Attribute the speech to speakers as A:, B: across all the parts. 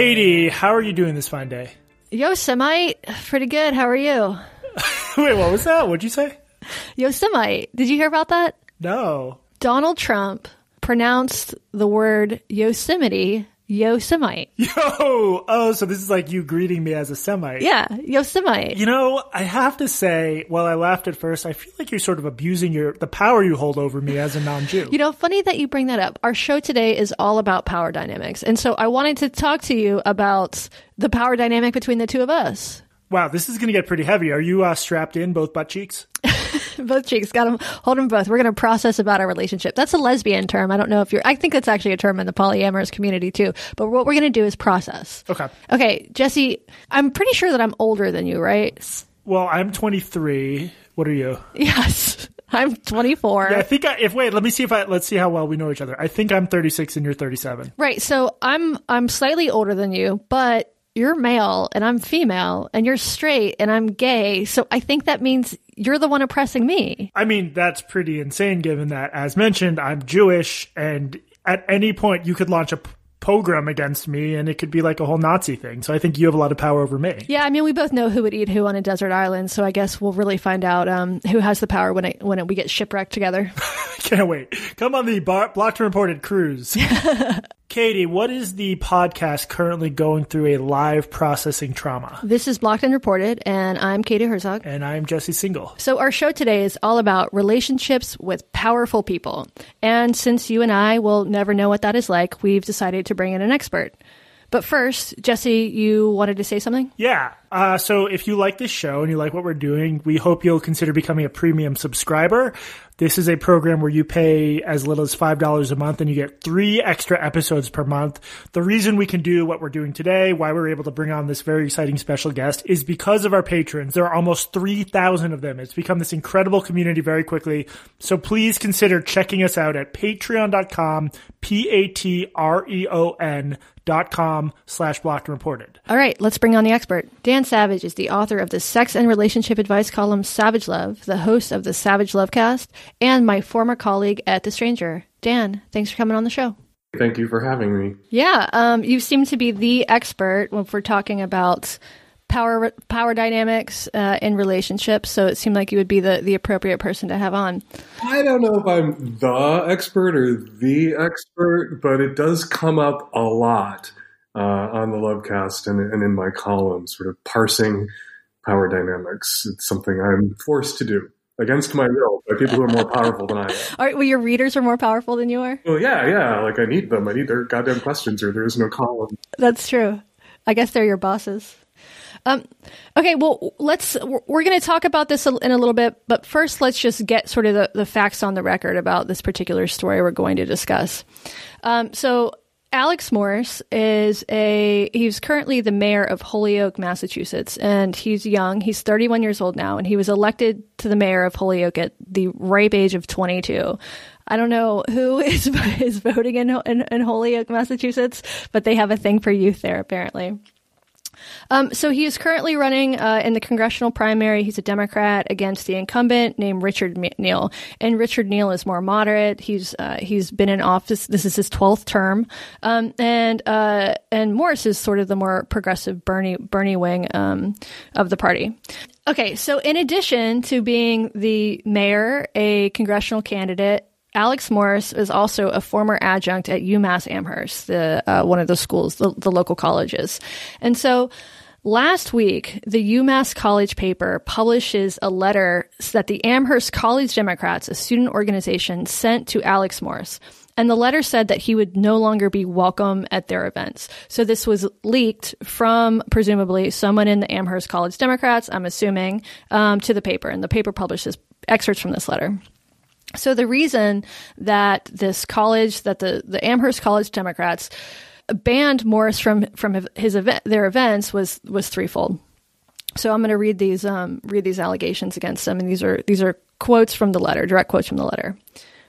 A: Katie, how are you doing this fine day?
B: Yosemite, pretty good. How are you?
A: Wait, what was that? What'd you say?
B: Yosemite. Did you hear about that?
A: No.
B: Donald Trump pronounced the word Yosemite Yosemite.
A: Yo! Oh, so this is like you greeting me as a Semite.
B: Yeah, Yosemite.
A: You know, I have to say, while I laughed at first, I feel like you're sort of abusing your the power you hold over me as a non-Jew.
B: You know, funny that you bring that up. Our show today is all about power dynamics. And so I wanted to talk to you about the power dynamic between the two of us.
A: Wow, this is going to get pretty heavy. Are you uh, strapped in both butt cheeks?
B: both cheeks. Got them. Hold them both. We're going to process about our relationship. That's a lesbian term. I don't know if you're. I think that's actually a term in the polyamorous community too. But what we're going to do is process.
A: Okay.
B: Okay, Jesse. I'm pretty sure that I'm older than you, right?
A: Well, I'm 23. What are you?
B: Yes. I'm 24.
A: Yeah, I think I, if wait, let me see if I let's see how well we know each other. I think I'm 36 and you're 37.
B: Right. So I'm I'm slightly older than you, but you're male and I'm female and you're straight and I'm gay. So I think that means you're the one oppressing me.
A: I mean, that's pretty insane given that, as mentioned, I'm Jewish and at any point you could launch a pogrom against me and it could be like a whole Nazi thing. So I think you have a lot of power over me.
B: Yeah, I mean, we both know who would eat who on a desert island. So I guess we'll really find out um, who has the power when it, when it, we get shipwrecked together.
A: Can't wait. Come on the bar- Blocked and Reported cruise. Katie, what is the podcast currently going through a live processing trauma?
B: This is Blocked and Reported, and I'm Katie Herzog.
A: And I'm Jesse Singal.
B: So, our show today is all about relationships with powerful people. And since you and I will never know what that is like, we've decided to bring in an expert. But first, Jesse, you wanted to say something?
A: Yeah. Uh, so if you like this show and you like what we're doing, we hope you'll consider becoming a premium subscriber. This is a program where you pay as little as $5 a month and you get three extra episodes per month. The reason we can do what we're doing today, why we're able to bring on this very exciting special guest is because of our patrons. There are almost 3,000 of them. It's become this incredible community very quickly. So please consider checking us out at patreon.com, P-A-T-R-E-O-N dot com slash blocked and reported.
B: All right, let's bring on the expert. Dan Savage is the author of the sex and relationship advice column Savage Love, the host of the Savage Lovecast, and my former colleague at The Stranger. Dan, thanks for coming on the show.
C: Thank you for having me.
B: Yeah, um, you seem to be the expert when we're talking about power power dynamics uh, in relationships. So it seemed like you would be the, the appropriate person to have on.
C: I don't know if I'm the expert or the expert, but it does come up a lot uh, on the Lovecast and, and in my column, sort of parsing power dynamics. It's something I'm forced to do against my will by people who are more powerful than I am.
B: All right, well, your readers are more powerful than you are?
C: Well, yeah, yeah. Like I need them. I need their goddamn questions or there is no column.
B: That's true. I guess they're your bosses. Um, okay, well, let's, we're going to talk about this in a little bit, but first let's just get sort of the, the facts on the record about this particular story we're going to discuss. Um, so Alex Morse is a he's currently the mayor of Holyoke, Massachusetts, and he's young. He's 31 years old now, and he was elected to the mayor of Holyoke at the ripe age of 22. I don't know who is is voting in, in, in Holyoke, Massachusetts, but they have a thing for youth there apparently. Um, so he is currently running uh, in the congressional primary. He's a Democrat against the incumbent named Richard Neal, and Richard Neal is more moderate. He's uh, he's been in office. This is his twelfth term, um, and uh, and Morse is sort of the more progressive Bernie Bernie wing um, of the party. Okay, so in addition to being the mayor, a congressional candidate, Alex Morse is also a former adjunct at UMass Amherst, the uh, one of the schools, the, the local colleges, and so. Last week, the UMass College paper publishes a letter that the Amherst College Democrats, a student organization, sent to Alex Morse. And the letter said that he would no longer be welcome at their events. So this was leaked from presumably someone in the Amherst College Democrats, I'm assuming, um, to the paper. And the paper publishes excerpts from this letter. So the reason that this college, that the, the Amherst College Democrats banned Morse from from his event, their events was was threefold. So I'm going to read these um, read these allegations against them, and these are these are quotes from the letter, direct quotes from the letter.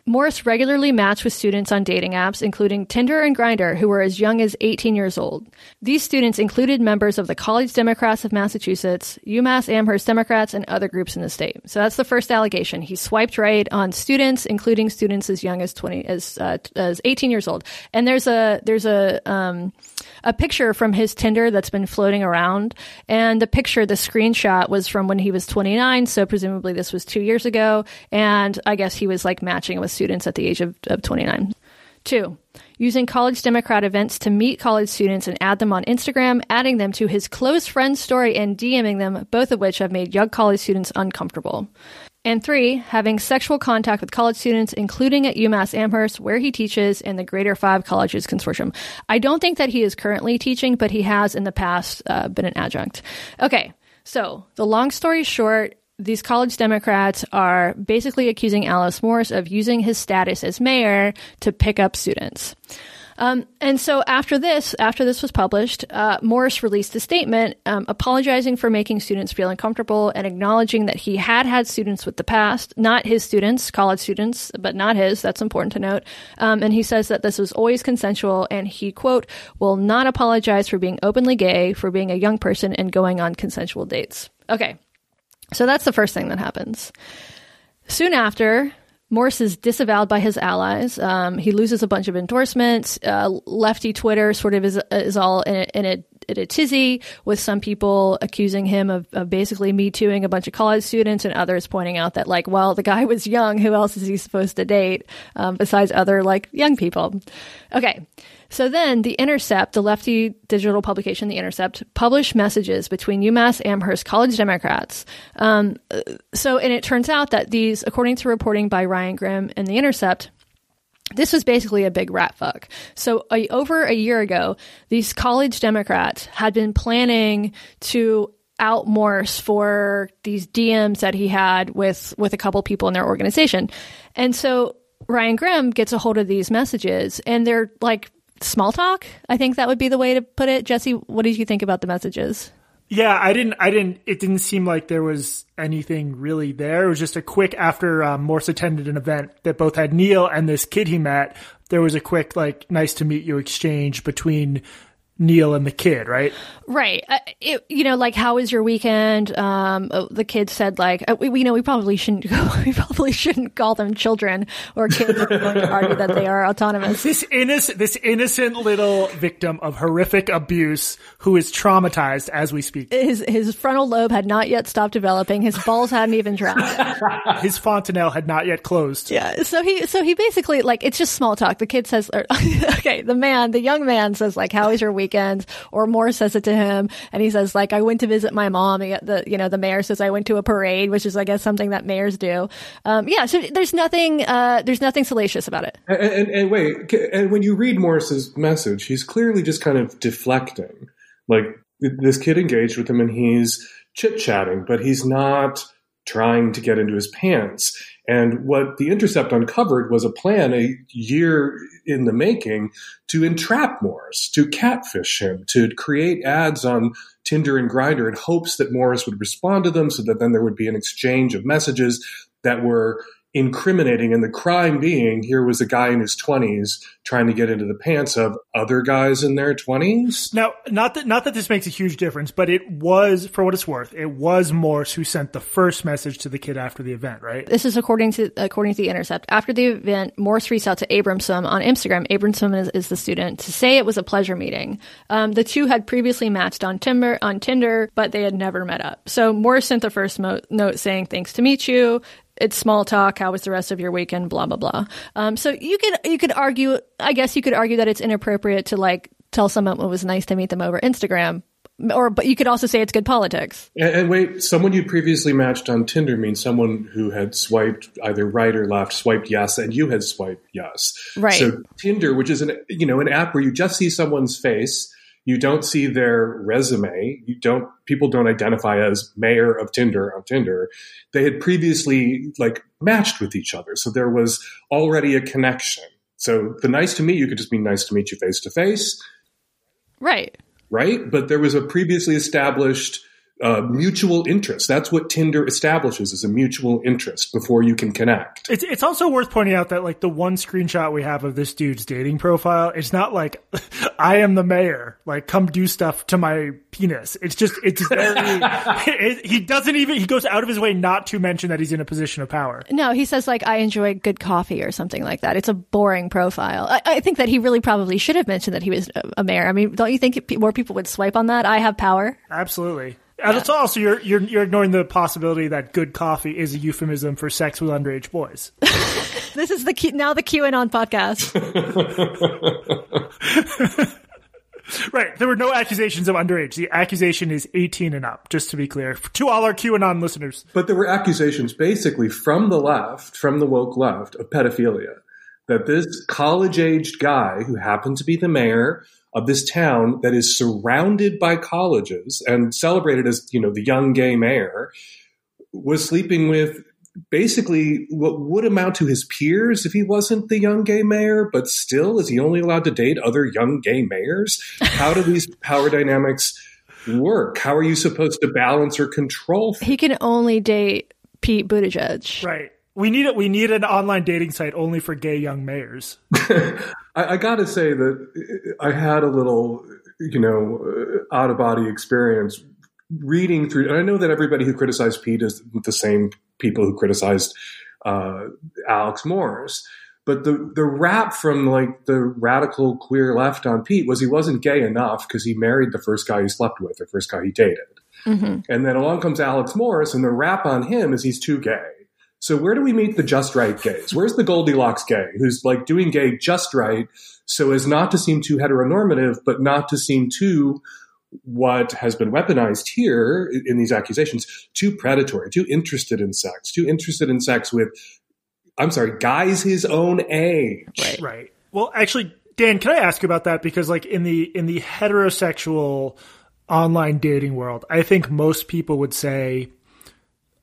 B: Morse regularly matched with students on dating apps, including Tinder and Grindr, who were as young as 18 years old. These students included members of the College Democrats of Massachusetts, UMass Amherst Democrats, and other groups in the state. So that's the first allegation. He swiped right on students, including students as young as 20 as uh, as 18 years old. And there's a there's a um, a picture from his Tinder that's been floating around. And the picture, the screenshot was from when he was 29. So presumably this was two years ago. And I guess he was like matching with students at the age of, of 29. Two, using College Democrat events to meet college students and add them on Instagram, adding them to his close friends story and DMing them, both of which have made young college students uncomfortable. And three, having sexual contact with college students, including at UMass Amherst, where he teaches in the Greater Five Colleges Consortium. I don't think that he is currently teaching, but he has in the past uh, been an adjunct. Okay, so the long story short, these college Democrats are basically accusing Alex Morse of using his status as mayor to pick up students. Um, and so after this, after this was published, uh, Morse released a statement um, apologizing for making students feel uncomfortable and acknowledging that he had had students with the past, not his students, college students, but not his. That's important to note. Um, and he says that this was always consensual, and he quote will not apologize for being openly gay, for being a young person, and going on consensual dates. Okay, so that's the first thing that happens. Soon after, Morse is disavowed by his allies. Um, he loses a bunch of endorsements. Uh, lefty Twitter sort of is, is all in a, in a, in a tizzy with some people accusing him of, of basically me tooing a bunch of college students and others pointing out that like, well, the guy was young. Who else is he supposed to date um, besides other like young people? Okay. So then The Intercept, the lefty digital publication, The Intercept, published messages between UMass Amherst college Democrats. Um, so, and it turns out that these, according to reporting by Ryan Grim and The Intercept, this was basically a big rat fuck. So uh, over a year ago, these college Democrats had been planning to out Morse for these DMs that he had with with a couple people in their organization. And so Ryan Grim gets a hold of these messages and they're like small talk. I think that would be the way to put it. Jesse, what did you think about the messages?
A: Yeah, I didn't. I didn't. It didn't seem like there was anything really there. It was just a quick after um, Morse attended an event that both had Neal and this kid he met. There was a quick like "nice to meet you" exchange between Neal and the kid, right?
B: Right. Uh, it, you know, like how was your weekend? Um, uh, the kid said, like, uh, we, we, you know, we probably shouldn't go, we probably shouldn't call them children or kids we're going to argue that they are autonomous.
A: This innocent, this innocent little victim of horrific abuse who is traumatized as we speak.
B: His his frontal lobe had not yet stopped developing. His balls hadn't even dropped.
A: his fontanelle had not yet closed.
B: Yeah. So he so he basically like it's just small talk. The kid says, or, okay, the man, the young man says, like, how was your weekend? Weekend, or Morse says it to him, and he says like, "I went to visit my mom." The you know the mayor says, "I went to a parade," which is I guess something that mayors do. Um, yeah, so there's nothing uh, there's nothing salacious about it.
C: And, and, and wait, and when you read Morse's message, he's clearly just kind of deflecting. Like this kid engaged with him, and he's chit chatting, but he's not trying to get into his pants. And what The Intercept uncovered was a plan a year in the making to entrap Morse, to catfish him, to create ads on Tinder and Grindr in hopes that Morse would respond to them so that then there would be an exchange of messages that were incriminating. And the crime being here was a guy in his 20s trying to get into the pants of other guys in their 20s
A: now not that not that this makes a huge difference but it was for what it's worth it was morse who sent the first message to the kid after the event right?
B: This is according to according to the intercept. After the event morse reached out to abramson on instagram. Abramson is, is the student to say it was a pleasure meeting. Um, the two had previously matched on tinder on tinder but they had never met up. So morse sent the first mo- note saying thanks to meet you it's small talk. How was the rest of your weekend? Blah blah blah. Um, so you could you could argue. I guess you could argue that it's inappropriate to like tell someone it was nice to meet them over Instagram. Or, but you could also say it's good politics.
C: And, and wait, someone you previously matched on Tinder means someone who had swiped either right or left, swiped yes, and you had swiped yes.
B: Right.
C: So Tinder, which is an you know an app where you just see someone's face, you don't see their resume. You don't, people don't identify as mayor of Tinder on Tinder. They had previously like matched with each other. So there was already a connection. So the nice to meet you could just be nice to meet you face to face.
B: Right.
C: Right. But there was a previously established uh, mutual interest. That's what Tinder establishes is a mutual interest before you can connect.
A: It's it's also worth pointing out that like the one screenshot we have of this dude's dating profile, it's not like I am the mayor, like come do stuff to my penis. It's just it's very it, he doesn't even he goes out of his way not to mention that he's in a position of power.
B: No, he says like I enjoy good coffee or something like that. It's a boring profile. I, I think that he really probably should have mentioned that he was a mayor. I mean, don't you think more people would swipe on that? I have power.
A: Absolutely. And it's also you're, you're you're ignoring the possibility that good coffee is a euphemism for sex with underage boys.
B: this is the Q, now the QAnon podcast.
A: right. There were no accusations of underage. The accusation is 18 and up, just to be clear, to all our QAnon listeners.
C: But there were accusations basically from the left, from the woke left, of pedophilia. That this college aged guy who happened to be the mayor of this town that is surrounded by colleges and celebrated as, you know, the young gay mayor was sleeping with basically what would amount to his peers if he wasn't the young gay mayor, but still is he only allowed to date other young gay mayors? How do these power dynamics work? How are you supposed to balance or control?
B: He can only date Pete Buttigieg.
A: Right. We need it. We need an online dating site only for gay young mayors.
C: I, I got to say that I had a little, you know, out of body experience reading through. And I know that everybody who criticized Pete is the same people who criticized uh, Alex Morse. But the the rap from like the radical queer left on Pete was he wasn't gay enough because he married the first guy he slept with, the first guy he dated. Mm-hmm. And then along comes Alex Morse, and the rap on him is he's too gay. So where do we meet the just right gays? Where's the Goldilocks gay who's like doing gay just right so as not to seem too heteronormative, but not to seem too what has been weaponized here in these accusations too predatory, too interested in sex, too interested in sex with, I'm sorry, guys his own age.
A: Right. Right. Well, actually, Dan, can I ask you about that? Because like in the in the heterosexual online dating world, I think most people would say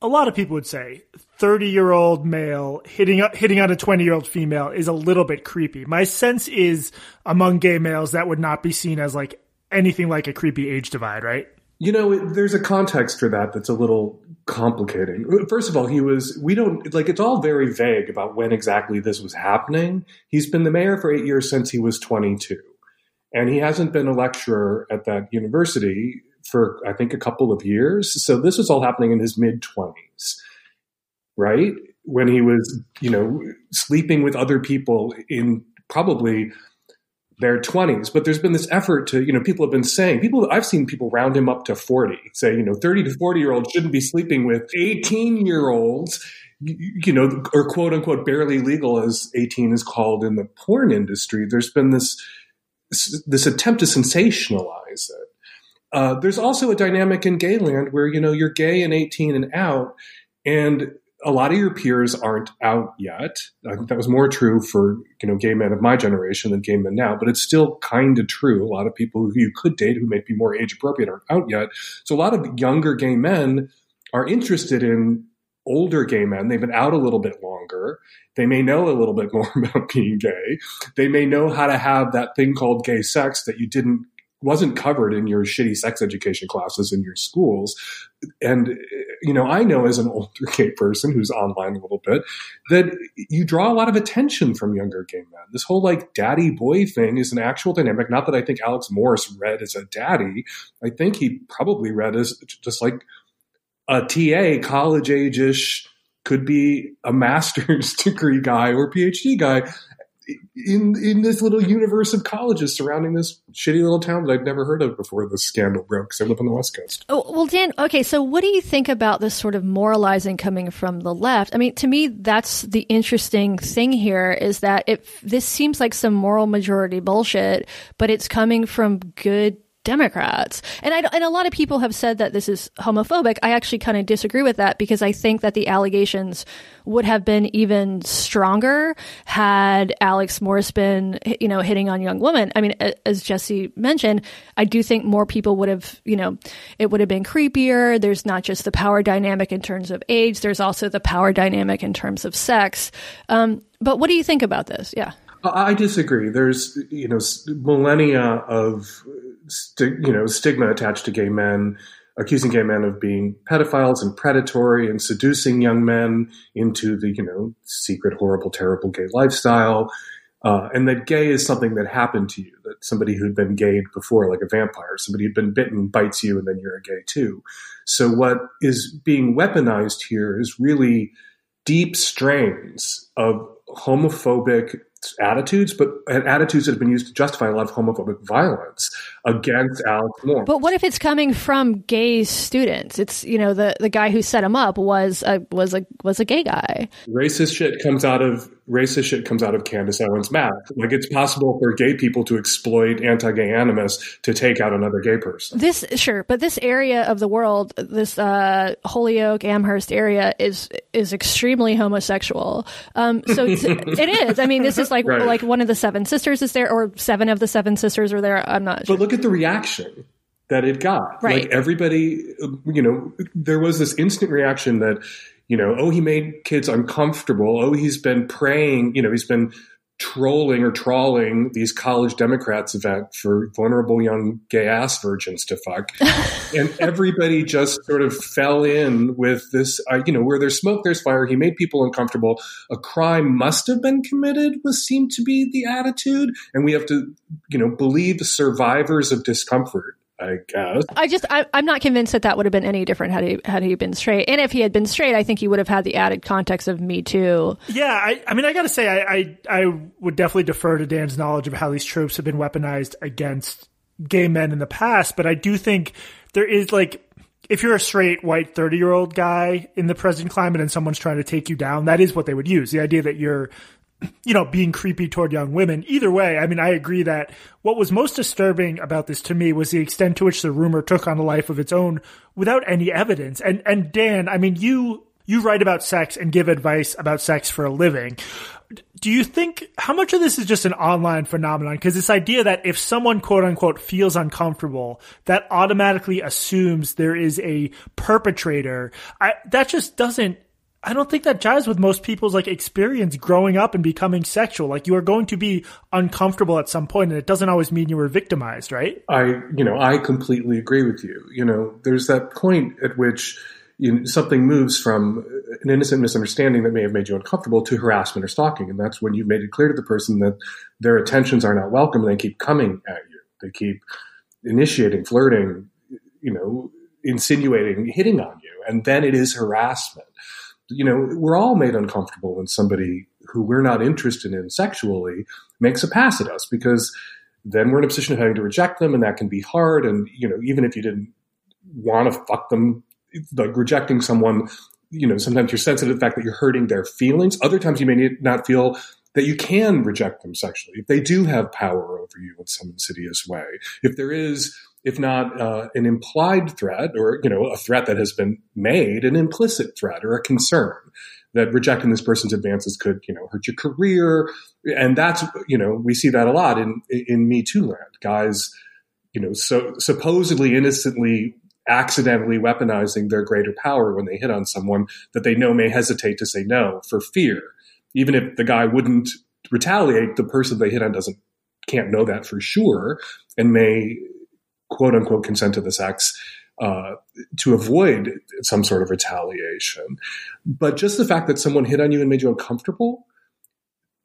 A: a lot of people would say 30 year old male hitting hitting on a 20 year old female is a little bit creepy. My sense is among gay males that would not be seen as like anything like a creepy age divide, right?
C: You know, there's a context for that that's a little complicating. First of all, he was, we don't, like, it's all very vague about when exactly this was happening. He's been the mayor for eight years since he was 22. And he hasn't been a lecturer at that university for I think a couple of years. So this was all happening in his mid 20s, right? When he was, you know, sleeping with other people in probably their 20s. But there's been this effort to, you know, people have been saying, people, I've seen people round him up to 40, say, you know, 30 to 40 year olds shouldn't be sleeping with 18 year olds, you know, or quote unquote barely legal as 18 is called in the porn industry. There's been this, this attempt to sensationalize it. Uh, there's also a dynamic in gayland where you know you're gay and 18 and out, and a lot of your peers aren't out yet. I think that was more true for you know gay men of my generation than gay men now, but it's still kind of true. A lot of people who you could date who may be more age appropriate aren't out yet. So a lot of younger gay men are interested in older gay men. They've been out a little bit longer. They may know a little bit more about being gay. They may know how to have that thing called gay sex that you didn't wasn't covered in your shitty sex education classes in your schools. And, you know, I know as an older gay person who's online a little bit that you draw a lot of attention from younger gay men. This whole like daddy boy thing is an actual dynamic. Not that I think Alex Morse read as a daddy. I think he probably read as just like a TA, college age ish, could be a master's degree guy or PhD guy in in this little universe of colleges surrounding this shitty little town that I'd never heard of before the scandal broke. Because I live on the West Coast.
B: Oh, well, Dan. Okay, so what do you think about this sort of moralizing coming from the left? I mean, to me, that's the interesting thing here is that it this seems like some moral majority bullshit, but it's coming from good Democrats. And I, and a lot of people have said that this is homophobic. I actually kind of disagree with that because I think that the allegations would have been even stronger had Alex Morse been, you know, hitting on young women. I mean, as Jesse mentioned, I do think more people would have, you know, it would have been creepier. There's not just the power dynamic in terms of age. There's also the power dynamic in terms of sex. Um, but what do you think about this? Yeah.
C: I disagree. There's, you know, millennia of sti- you know stigma attached to gay men. accusing gay men of being pedophiles and predatory and seducing young men into the, you know, secret, horrible, terrible gay lifestyle. Uh, and that gay is something that happened to you, that somebody who'd been gayed before, like a vampire, somebody who'd been bitten bites you and then you're a gay too. So what is being weaponized here is really deep strains of homophobic attitudes, but attitudes that have been used to justify a lot of homophobic violence against Alex Morse.
B: But what if it's coming from gay students? It's you know the the guy who set him up was a was a was a gay guy.
C: Racist shit comes out of racist shit comes out of Candace Owens' mouth. Like it's possible for gay people to exploit anti-gay animus to take out another gay person.
B: This sure, but this area of the world, this uh, Holyoke Amherst area, is is extremely homosexual. Um, so it is. I mean, this is like right. like one of the seven sisters is there, or seven of the seven sisters are there. I'm not.
C: Sure. Look at the reaction that it got.
B: Right.
C: Like everybody, you know, there was this instant reaction that you know, oh, he made kids uncomfortable. Oh, he's been praying, you know, he's been trolling or trawling these college Democrats event for vulnerable young gay ass virgins to fuck. and everybody just sort of fell in with this, uh, you know, where there's smoke, there's fire. He made people uncomfortable. A crime must have been committed was seemed to be the attitude. And we have to, you know, believe survivors of discomfort I guess.
B: I just I, am not convinced that that would have been any different had he had he been straight. And if he had been straight, I think he would have had the added context of Me Too.
A: Yeah, I, I mean, I got to say, I, I I would definitely defer to Dan's knowledge of how these tropes have been weaponized against gay men in the past. But I do think there is like. If you're a straight white 30 year old guy in the present climate and someone's trying to take you down, that is what they would use. The idea that you're you know, being creepy toward young women. Either way, I mean, I agree that what was most disturbing about this to me was the extent to which the rumor took on a life of its own without any evidence. And, and Dan, I mean, you, you write about sex and give advice about sex for a living. Do you think how much of this is just an online phenomenon? Because this idea that if someone quote unquote feels uncomfortable, that automatically assumes there is a perpetrator. I, that just doesn't I don't think that jives with most people's like experience growing up and becoming sexual. Like you are going to be uncomfortable at some point and it doesn't always mean you were victimized, right?
C: I, you know, I completely agree with you. You know, there's that point at which you know, something moves from an innocent misunderstanding that may have made you uncomfortable to harassment or stalking. And that's when you've made it clear to the person that their attentions are not welcome and they keep coming at you. They keep initiating, flirting, you know, insinuating, hitting on you. And then it is harassment you know, we're all made uncomfortable when somebody who we're not interested in sexually makes a pass at us because then we're in a position of having to reject them and that can be hard. And, you know, even if you didn't want to fuck them, like rejecting someone, you know, sometimes you're sensitive to the fact that you're hurting their feelings. Other times you may not feel that you can reject them sexually if they do have power over you in some insidious way. If there is if not uh, an implied threat or you know a threat that has been made, an implicit threat or a concern that rejecting this person's advances could you know hurt your career, and that's you know we see that a lot in in Me Too land. Guys, you know, so supposedly innocently accidentally weaponizing their greater power when they hit on someone that they know may hesitate to say no for fear. Even if the guy wouldn't retaliate, the person they hit on doesn't can't know that for sure and may quote unquote consent to the sex uh, to avoid some sort of retaliation. But just the fact that someone hit on you and made you uncomfortable,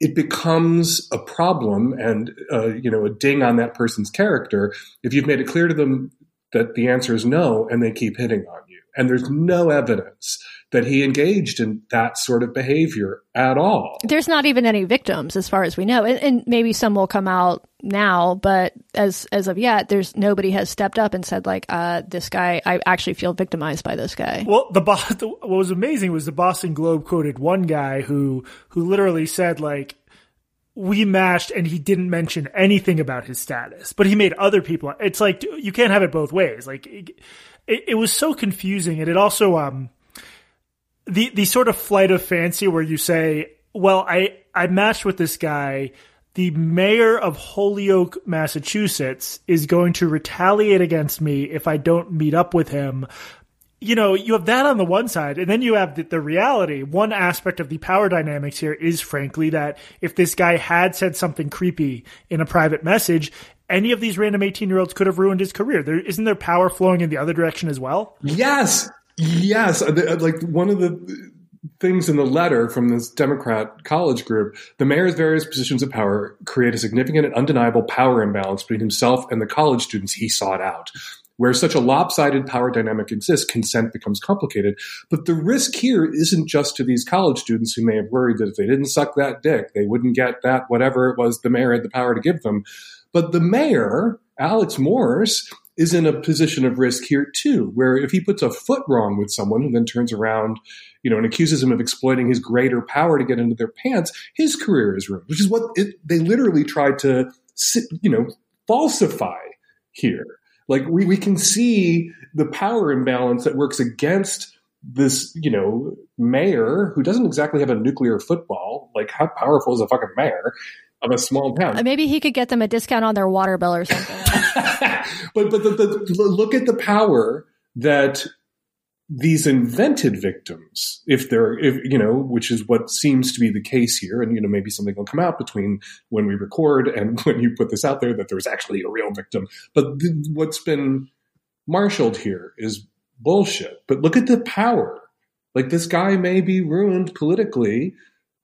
C: it becomes a problem and uh, you know a ding on that person's character if you've made it clear to them that the answer is no and they keep hitting on you and there's no evidence that he engaged in that sort of behavior at all.
B: There's not even any victims, as far as we know, and, and, maybe some will come out now. But as as of yet, there's nobody has stepped up and said like, uh, "This guy, I actually feel victimized by this guy."
A: Well, the, the what was amazing was the Boston Globe quoted one guy who who literally said like, we mashed and he didn't mention anything about his status, but he made other people. It's like you can't have it both ways. Like it, it was so confusing, and it also um the the sort of flight of fancy where you say, "Well, I I matched with this guy." The mayor of Holyoke, Massachusetts, is going to retaliate against me if I don't meet up with him you know, you have that on the one side, and then you have the, the, reality. One aspect of the power dynamics here is, frankly, that if this guy had said something creepy in a private message, any of these random 18 year olds could have ruined his career. There isn't there power flowing in the other direction as well?
C: Yes. Yes. Uh, like one of the things in the letter from this Democrat college group, the mayor's various positions of power create a significant and undeniable power imbalance between himself and the college students he sought out. Where such a lopsided power dynamic exists, consent becomes complicated. But the risk here isn't just to these college students who may have worried that if they didn't suck that dick, they wouldn't get that whatever it was the mayor had the power to give them. But the mayor, Alex Morse, is in a position of risk here too, where if he puts a foot wrong with someone and then turns around, you know, and accuses him of exploiting his greater power to get into their pants, his career is ruined, which is what it, they literally tried to, you know, falsify here. Like we, we can see the power imbalance that works against this, you know, mayor who doesn't exactly have a nuclear football. Like how powerful is a fucking mayor of a small town?
B: Maybe he could get them a discount on their water bill or something.
C: but but the, the, look at the power that these invented victims, if they're, if, you know, which is what seems to be the case here, and, you know, maybe something will come out between when we record and when you put this out there that there was actually a real victim. But th- what's been marshaled here is bullshit. But look at the power. Like this guy may be ruined politically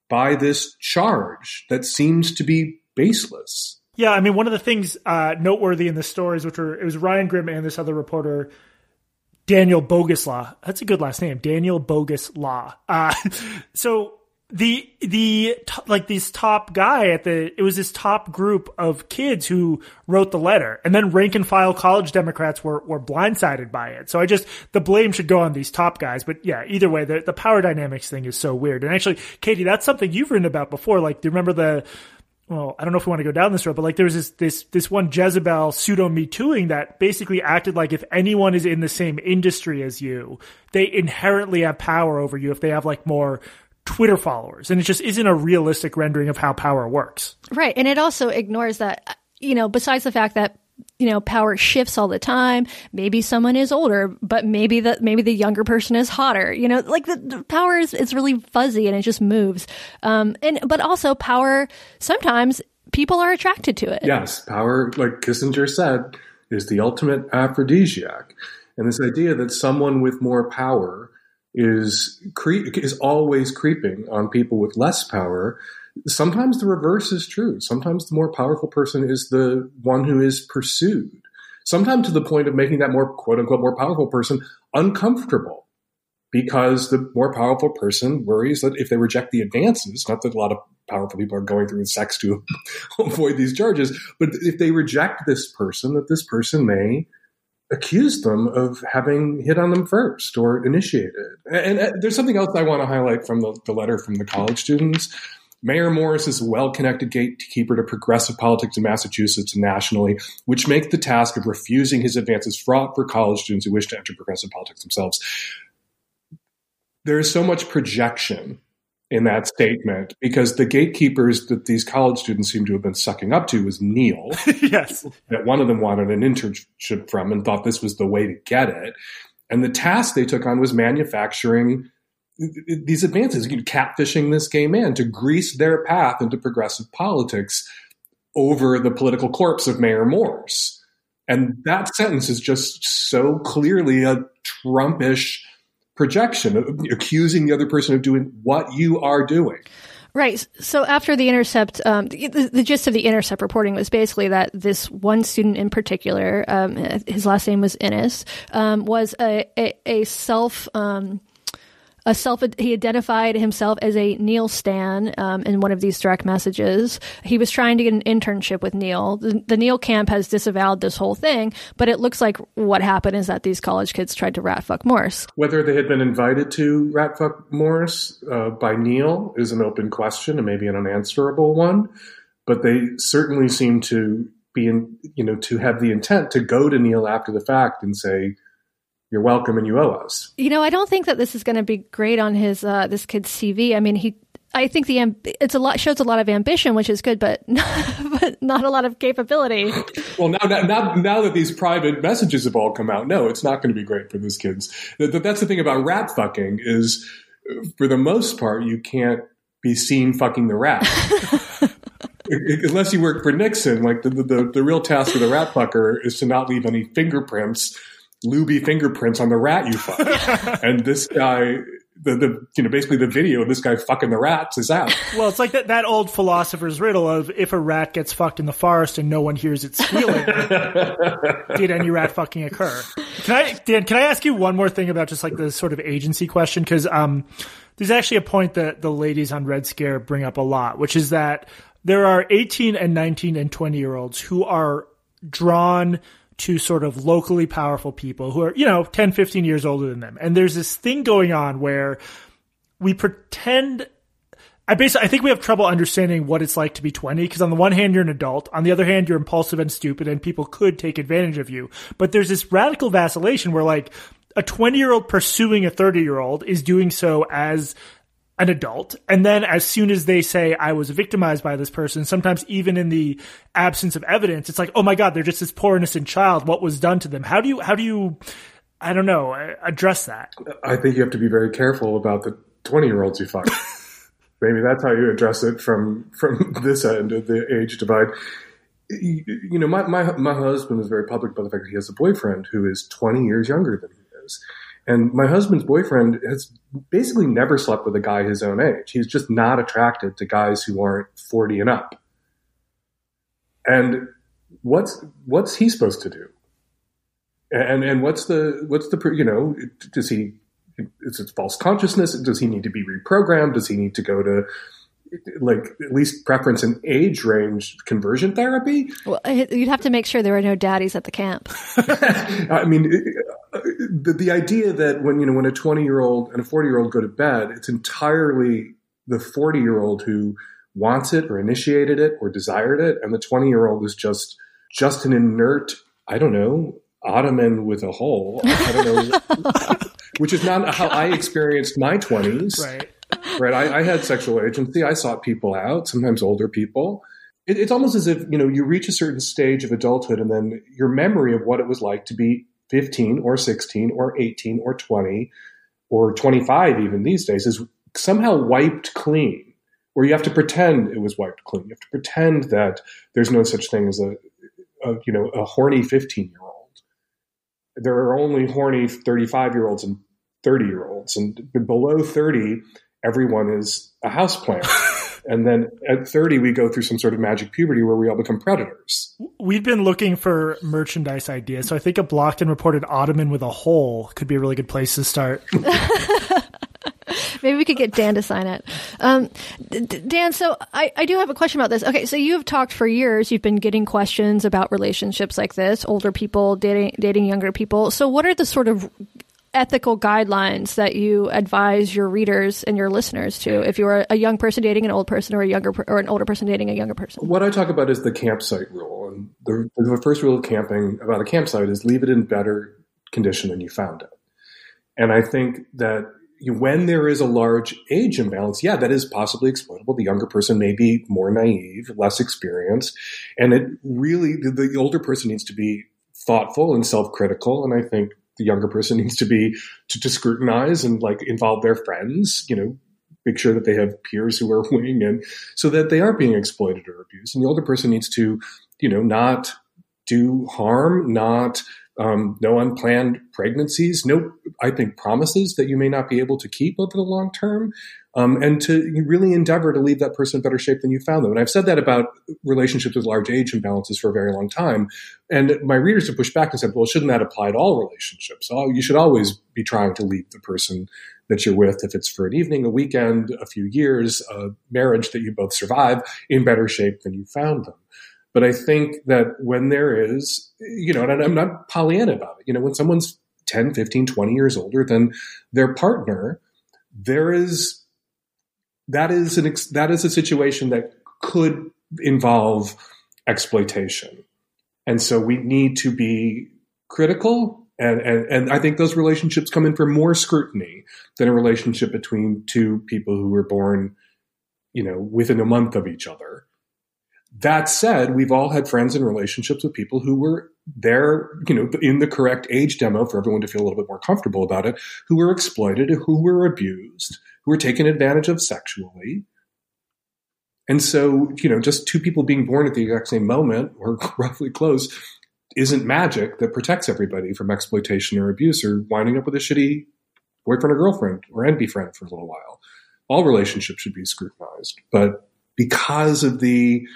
C: by this charge that seems to be baseless.
A: Yeah, I mean, one of the things uh, noteworthy in the stories, which were it was Ryan Grim and this other reporter Daniel Boguslaw. That's a good last name, Daniel Boguslaw. Uh, so the the like this top guy at the it was this top group of kids who wrote the letter, and then rank and file college Democrats were were blindsided by it. So I just the blame should go on these top guys. But yeah, either way, the the power dynamics thing is so weird. And actually, Katie, that's something you've written about before. Like, do you remember the well, I don't know if we want to go down this road, but like there was this this this one Jezebel pseudo me tooing that basically acted like if anyone is in the same industry as you, they inherently have power over you if they have like more Twitter followers. And it just isn't a realistic rendering of how power works.
B: Right. And it also ignores that you know, besides the fact that you know power shifts all the time. Maybe someone is older but maybe the maybe the younger person is hotter you know like the, the power is, is really fuzzy and it just moves. Um and but also power sometimes people are attracted to it.
C: Yes power like kissinger said is the ultimate aphrodisiac. And this idea that someone with more power is cre- is always creeping on people with less power sometimes the reverse is true. Sometimes the more powerful person is the one who is pursued. Sometimes to the point of making that more quote unquote more powerful person uncomfortable because the more powerful person worries that if they reject the advances, not that a lot of powerful people are going through sex to avoid these charges, but if they reject this person, that this person may accuse them of having hit on them first or initiated. And, and uh, there's something else I want to highlight from the, the letter from the college students Mayor Morse is a well connected gatekeeper to progressive politics in Massachusetts and nationally, which makes the task of refusing his advances fraught for college students who wish to enter progressive politics themselves. There is so much projection in that statement because the gatekeepers that these college students seem to have been sucking up to was Neal.
A: yes.
C: That one of them wanted an internship from and thought this was the way to get it. And the task they took on was manufacturing these advances, you know, catfishing this gay man to grease their path into progressive politics over the political corpse of Mayor Morse. And that sentence is just so clearly a Trumpish projection, accusing the other person of doing what you are doing.
B: Right. So after the Intercept, um, the, the, gist of the Intercept reporting was basically that this one student in particular, um, his last name was Ennis, um, was a, a, a self um, a self he identified himself as a Neal Stan um, in one of these direct messages. He was trying to get an internship with Neal. The, the, Neal camp has disavowed this whole thing, but it looks like what happened is that these college kids tried to rat fuck Morse.
C: Whether they had been invited to rat fuck Morse uh, by Neal is an open question and maybe an unanswerable one, but they certainly seem to be in, you know, to have the intent to go to Neal after the fact and say, you're welcome and you owe us.
B: You know, I don't think that this is going to be great on his uh, this kid's CV. I mean, he I think the amb- it's a lot shows a lot of ambition, which is good, but but not a lot of capability.
C: Well, now, now now that these private messages have all come out, no, it's not going to be great for these kids. That's the thing about rat fucking is, for the most part, you can't be seen fucking the rat. Unless you work for Nixon, like the, the, the real task of the rat fucker is to not leave any fingerprints, luby fingerprints on the rat you fuck. and this guy the, the you know basically the video of this guy fucking the rats is out.
A: Well, it's like that, that old philosopher's riddle of if a rat gets fucked in the forest and no one hears it squealing, did any rat fucking occur? Can I, Dan? Can I ask you one more thing about just like the sort of agency question? Because um, there's actually a point that the ladies on Red Scare bring up a lot, which is that there are 18 and 19 and 20 year olds who are drawn to sort of locally powerful people who are, you know, 10, 15 years older than them. And there's this thing going on where we pretend I basically, I think we have trouble understanding what it's like to be 20 because on the one hand, you're an adult. On the other hand, you're impulsive and stupid and people could take advantage of you. But there's this radical vacillation where like a 20 year old pursuing a 30 year old is doing so as an adult. And then as soon as they say, I was victimized by this person, sometimes even in the absence of evidence, it's like, oh my God, they're just this poor innocent child. What was done to them? How do you, how do you, I don't know, address that?
C: I think you have to be very careful about the 20 year olds you fuck. Maybe that's how you address it from, from this end of the age divide. You, you know, my, my, my husband is very public about the fact that he has a boyfriend who is 20 years younger than he is. And my husband's boyfriend has basically never slept with a guy his own age. He's just not attracted to guys who aren't 40 and up. And what's what's he supposed to do? And and what's the what's the you know does he is it false consciousness? Does he need to be reprogrammed? Does he need to go to like at least preference an age range conversion therapy.
B: Well, you'd have to make sure there are no daddies at the camp.
C: I mean, uh, the, the idea that when you know when a 20 year old and a 40 year old go to bed, it's entirely the 40 year old who wants it or initiated it or desired it, and the 20 year old is just just an inert, I don't know, ottoman with a hole. I don't know, which is not how I experienced my 20s.
A: Right
C: right? I, I, had sexual agency. I sought people out, sometimes older people. It, it's almost as if you know you reach a certain stage of adulthood, and then your memory of what it was like to be 15 or 16 or 18 or 20 or 25 even these days is somehow wiped clean. Or you have to pretend it was wiped clean. You have to pretend that there's no such thing as a, a you know a horny 15 year old. There are only horny 35 year olds and 30 year olds, and below 30 everyone is a houseplant. and then at 30 we go through some sort of magic puberty where we all become predators
A: we've been looking for merchandise ideas so i think a blocked and reported ottoman with a hole could be a really good place to start
B: Maybe we could get Dan to sign it. Um, Dan, so I, I do have a question about this. Okay, so you have talked for years. You've been getting questions about relationships like this, older people dating dating younger people. So, what are the sort of ethical guidelines that you advise your readers and your listeners to if you're a young person dating an old person or a younger or an older person dating a younger person
C: what i talk about is the campsite rule and the, the first rule of camping about a campsite is leave it in better condition than you found it and i think that when there is a large age imbalance, yeah, that is possibly exploitable. The younger person may be more naive, less experienced, and it really the, the older person needs to be thoughtful and self-critical. And I think the younger person needs to be to, to scrutinize and like involve their friends, you know, make sure that they have peers who are weighing and so that they aren't being exploited or abused. And the older person needs to, you know, not do harm, not um, no unplanned pregnancies, no, I think, promises that you may not be able to keep over the long term, um, and to really endeavor to leave that person in better shape than you found them. And I've said that about relationships with large age imbalances for a very long time. And my readers have pushed back and said, well, shouldn't that apply to all relationships? You should always be trying to leave the person that you're with, if it's for an evening, a weekend, a few years, a marriage that you both survive, in better shape than you found them. But I think that when there is, you know, and I'm not Pollyanna about it, you know, when someone's 10, 15, 20 years older than their partner, there is, that is an, that is a situation that could involve exploitation. And so we need to be critical. And, and, and I think those relationships come in for more scrutiny than a relationship between two people who were born you know, within a month of each other. That said, we've all had friends and relationships with people who were there, you know, in the correct age demo for everyone to feel a little bit more comfortable about it, who were exploited, who were abused, who were taken advantage of sexually. And so, you know, just two people being born at the exact same moment or roughly close isn't magic that protects everybody from exploitation or abuse or winding up with a shitty boyfriend or girlfriend or enby friend for a little while. All relationships should be scrutinized. But because of the,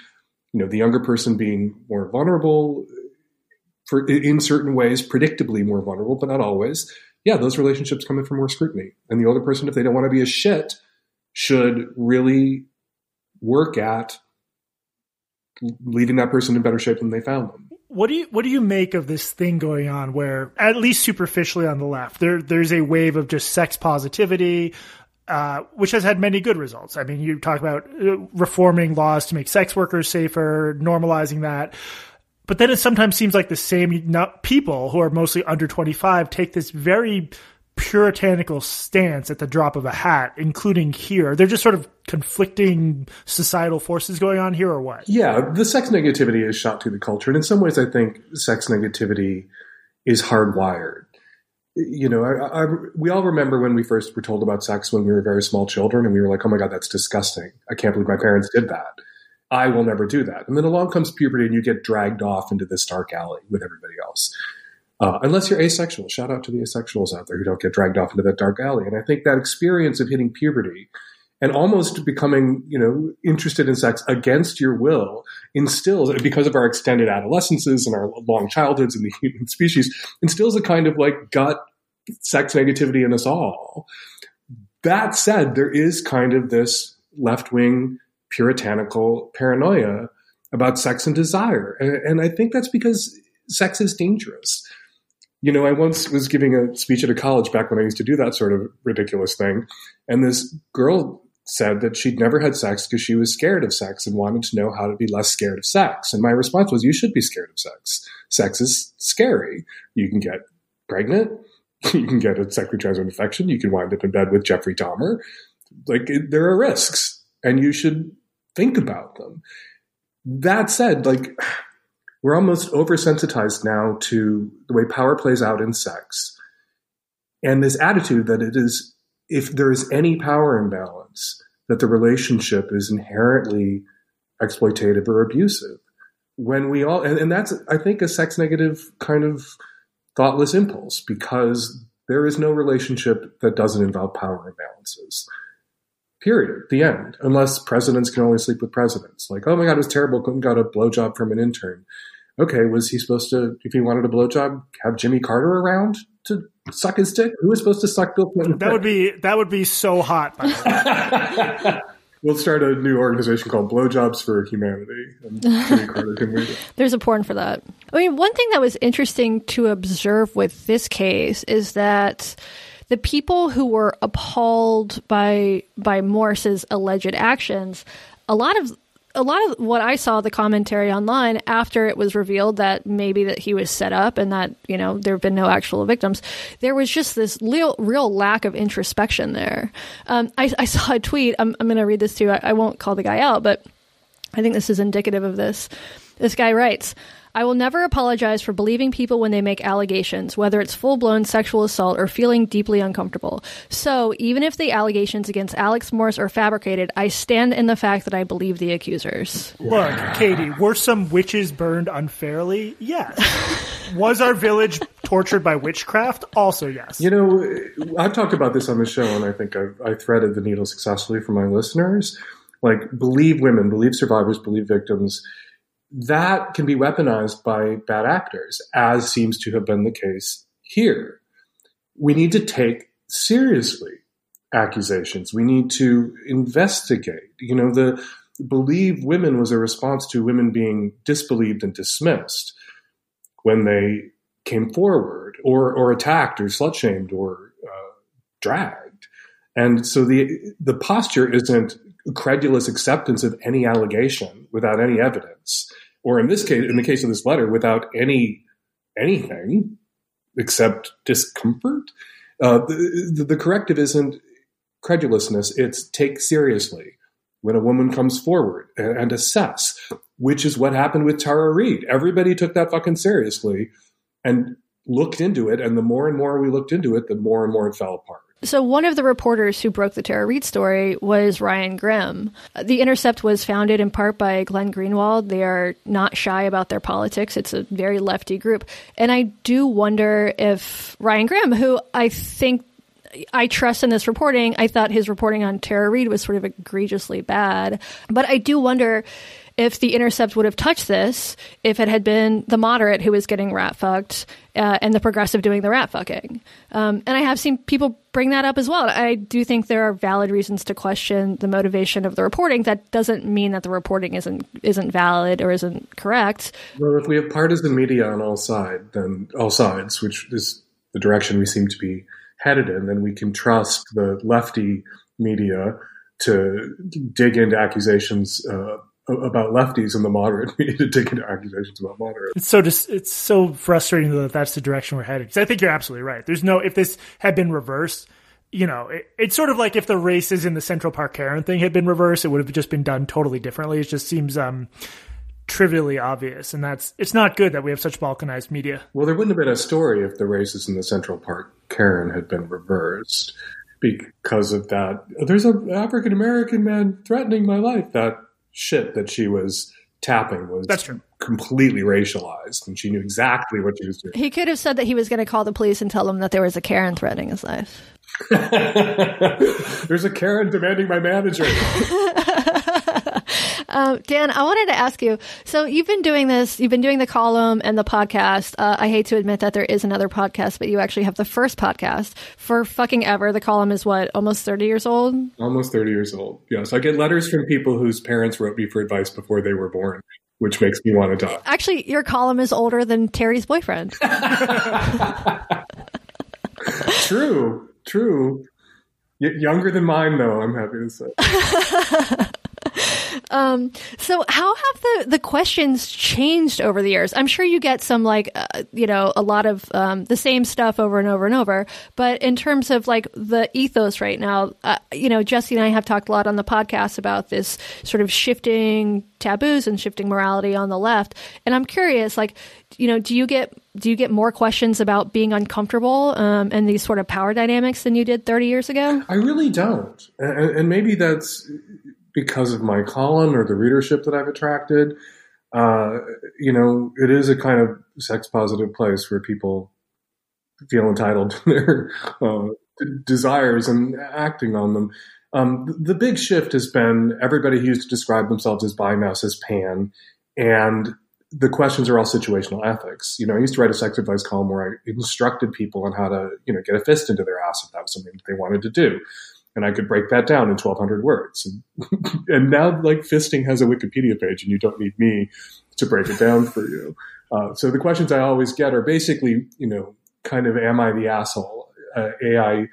C: you know, the younger person being more vulnerable for in certain ways, predictably more vulnerable, but not always, yeah, those relationships come in for more scrutiny. And the older person, if they don't want to be a shit, should really work at leaving that person in better shape than they found them.
A: What do you what do you make of this thing going on where at least superficially on the left there there's a wave of just sex positivity uh, which has had many good results. I mean, you talk about uh, reforming laws to make sex workers safer, normalizing that. But then it sometimes seems like the same people who are mostly under 25 take this very puritanical stance at the drop of a hat, including here. They're just sort of conflicting societal forces going on here, or what?
C: Yeah, the sex negativity is shot through the culture. And in some ways, I think sex negativity is hardwired. You know, I, I, we all remember when we first were told about sex when we were very small children, and we were like, oh my God, that's disgusting. I can't believe my parents did that. I will never do that. And then along comes puberty, and you get dragged off into this dark alley with everybody else. Uh, unless you're asexual. Shout out to the asexuals out there who don't get dragged off into that dark alley. And I think that experience of hitting puberty and almost becoming, you know, interested in sex against your will instills, because of our extended adolescences and our long childhoods in the human species, instills a kind of like gut sex negativity in us all. That said, there is kind of this left wing puritanical paranoia about sex and desire. And, and I think that's because sex is dangerous you know, I once was giving a speech at a college back when I used to do that sort of ridiculous thing. And this girl said that she'd never had sex because she was scared of sex and wanted to know how to be less scared of sex. And my response was, you should be scared of sex. Sex is scary. You can get pregnant. You can get a sexually transmitted infection. You can wind up in bed with Jeffrey Dahmer. Like, there are risks and you should think about them. That said, like, we're almost oversensitized now to the way power plays out in sex and this attitude that it is if there is any power imbalance that the relationship is inherently exploitative or abusive when we all and, and that's i think a sex negative kind of thoughtless impulse because there is no relationship that doesn't involve power imbalances period the end unless presidents can only sleep with presidents like oh my god it was terrible Clinton got a blowjob from an intern okay, was he supposed to, if he wanted a blowjob, have Jimmy Carter around to suck his dick? Who was supposed to suck Bill Clinton?
A: That would be that would be so hot.
C: we'll start a new organization called Blowjobs for Humanity, and Jimmy Carter can lead it.
B: There's a porn for that. I mean, one thing that was interesting to observe with this case is that the people who were appalled by by Morse's alleged actions, a lot of a lot of what I saw the commentary online after it was revealed that maybe that he was set up and that you know there have been no actual victims, there was just this real, real lack of introspection there. Um, I, I, saw a tweet. I'm, I'm going to read this to you. I, I won't call the guy out, but I think this is indicative of this. This guy writes. I will never apologize for believing people when they make allegations, whether it's full blown sexual assault or feeling deeply uncomfortable. So, even if the allegations against Alex Morse are fabricated, I stand in the fact that I believe the accusers.
A: Look, Katie, were some witches burned unfairly? Yes. Was our village tortured by witchcraft? Also, yes.
C: You know, I've talked about this on the show, and I think I've, I threaded the needle successfully for my listeners. Like, believe women, believe survivors, believe victims that can be weaponized by bad actors, as seems to have been the case here. We need to take seriously accusations. We need to investigate. You know, the believe women was a response to women being disbelieved and dismissed when they came forward or, or attacked or slut shamed or uh, dragged. And so the, the posture isn't credulous acceptance of any allegation without any evidence, or in this case, in the case of this letter, without any anything except discomfort. Uh, the, the, corrective isn't credulousness; it's take seriously when a woman comes forward and, and assess, which is what happened with Tara Reade. Everybody took that fucking seriously and looked into it. And the more and more we looked into it, the more and more it fell apart.
B: So, one of the reporters who broke the Tara Reade story was Ryan Grim. The Intercept was founded in part by Glenn Greenwald. They are not shy about their politics, it's a very lefty group. And I do wonder if Ryan Grim, who I think I trust in this reporting. I thought his reporting on Tara Reade was sort of egregiously bad. But I do wonder if the Intercept would have touched this if it had been the moderate who was getting rat fucked uh, and the progressive doing the rat fucking. Um, and I have seen people bring that up as well. I do think there are valid reasons to question the motivation of the reporting. That doesn't mean that the reporting isn't isn't valid or isn't correct.
C: Well, if we have partisan media on all sides, then all sides, which is the direction we seem to be headed in, then we can trust the lefty media to dig into accusations uh, about lefties and the moderate media to dig into accusations about moderates.
A: It's so just it's so frustrating that that's the direction we're headed. Because I think you're absolutely right. There's no if this had been reversed, you know, it, it's sort of like if the races in the Central Park Karen thing had been reversed, it would have just been done totally differently. It just seems um, trivially obvious, and that's it's not good that we have such balkanized media.
C: Well, there wouldn't have been a story if the races in the Central Park Karen had been reversed because of that. There's an African American man threatening my life. That shit that she was tapping was
A: That's true.
C: completely racialized, and she knew exactly what she was doing.
B: He could have said that he was going to call the police and tell them that there was a Karen threatening his life.
C: There's a Karen demanding my manager.
B: Um, Dan, I wanted to ask you. So you've been doing this. You've been doing the column and the podcast. Uh, I hate to admit that there is another podcast, but you actually have the first podcast for fucking ever. The column is what almost thirty years old.
C: Almost 30 years old. Yes. I get letters from people whose parents wrote me for advice before they were born, which makes me want to die.
B: Actually, your column is older than Terry's boyfriend.
C: True. True. Y- younger than mine, though, I'm happy to say.
B: Um, so how have the, the questions changed over the years? I'm sure you get some like, uh, you know, a lot of um, the same stuff over and over and over. But in terms of like the ethos right now, uh, you know, Jesse and I have talked a lot on the podcast about this sort of shifting taboos and shifting morality on the left. And I'm curious, like, you know, do you get do you get more questions about being uncomfortable um, and these sort of power dynamics than you did 30 years ago?
C: I really don't. And, and maybe that's because of my column or the readership that I've attracted. Uh, you know, it is a kind of sex positive place where people feel entitled to their uh, desires and acting on them. Um, the, big shift has been everybody who used to describe themselves as bi now says pan, and the questions are all situational ethics. You know, I used to write a sex advice column where I instructed people on how to, you know, get a fist into their ass if that was something that they wanted to do and I could break that down in 1200 words. And, and, now like fisting has a Wikipedia page and you don't need me to break it down for you. Uh, so the questions I always get are basically, you know, kind of, am I the asshole? Uh, AI,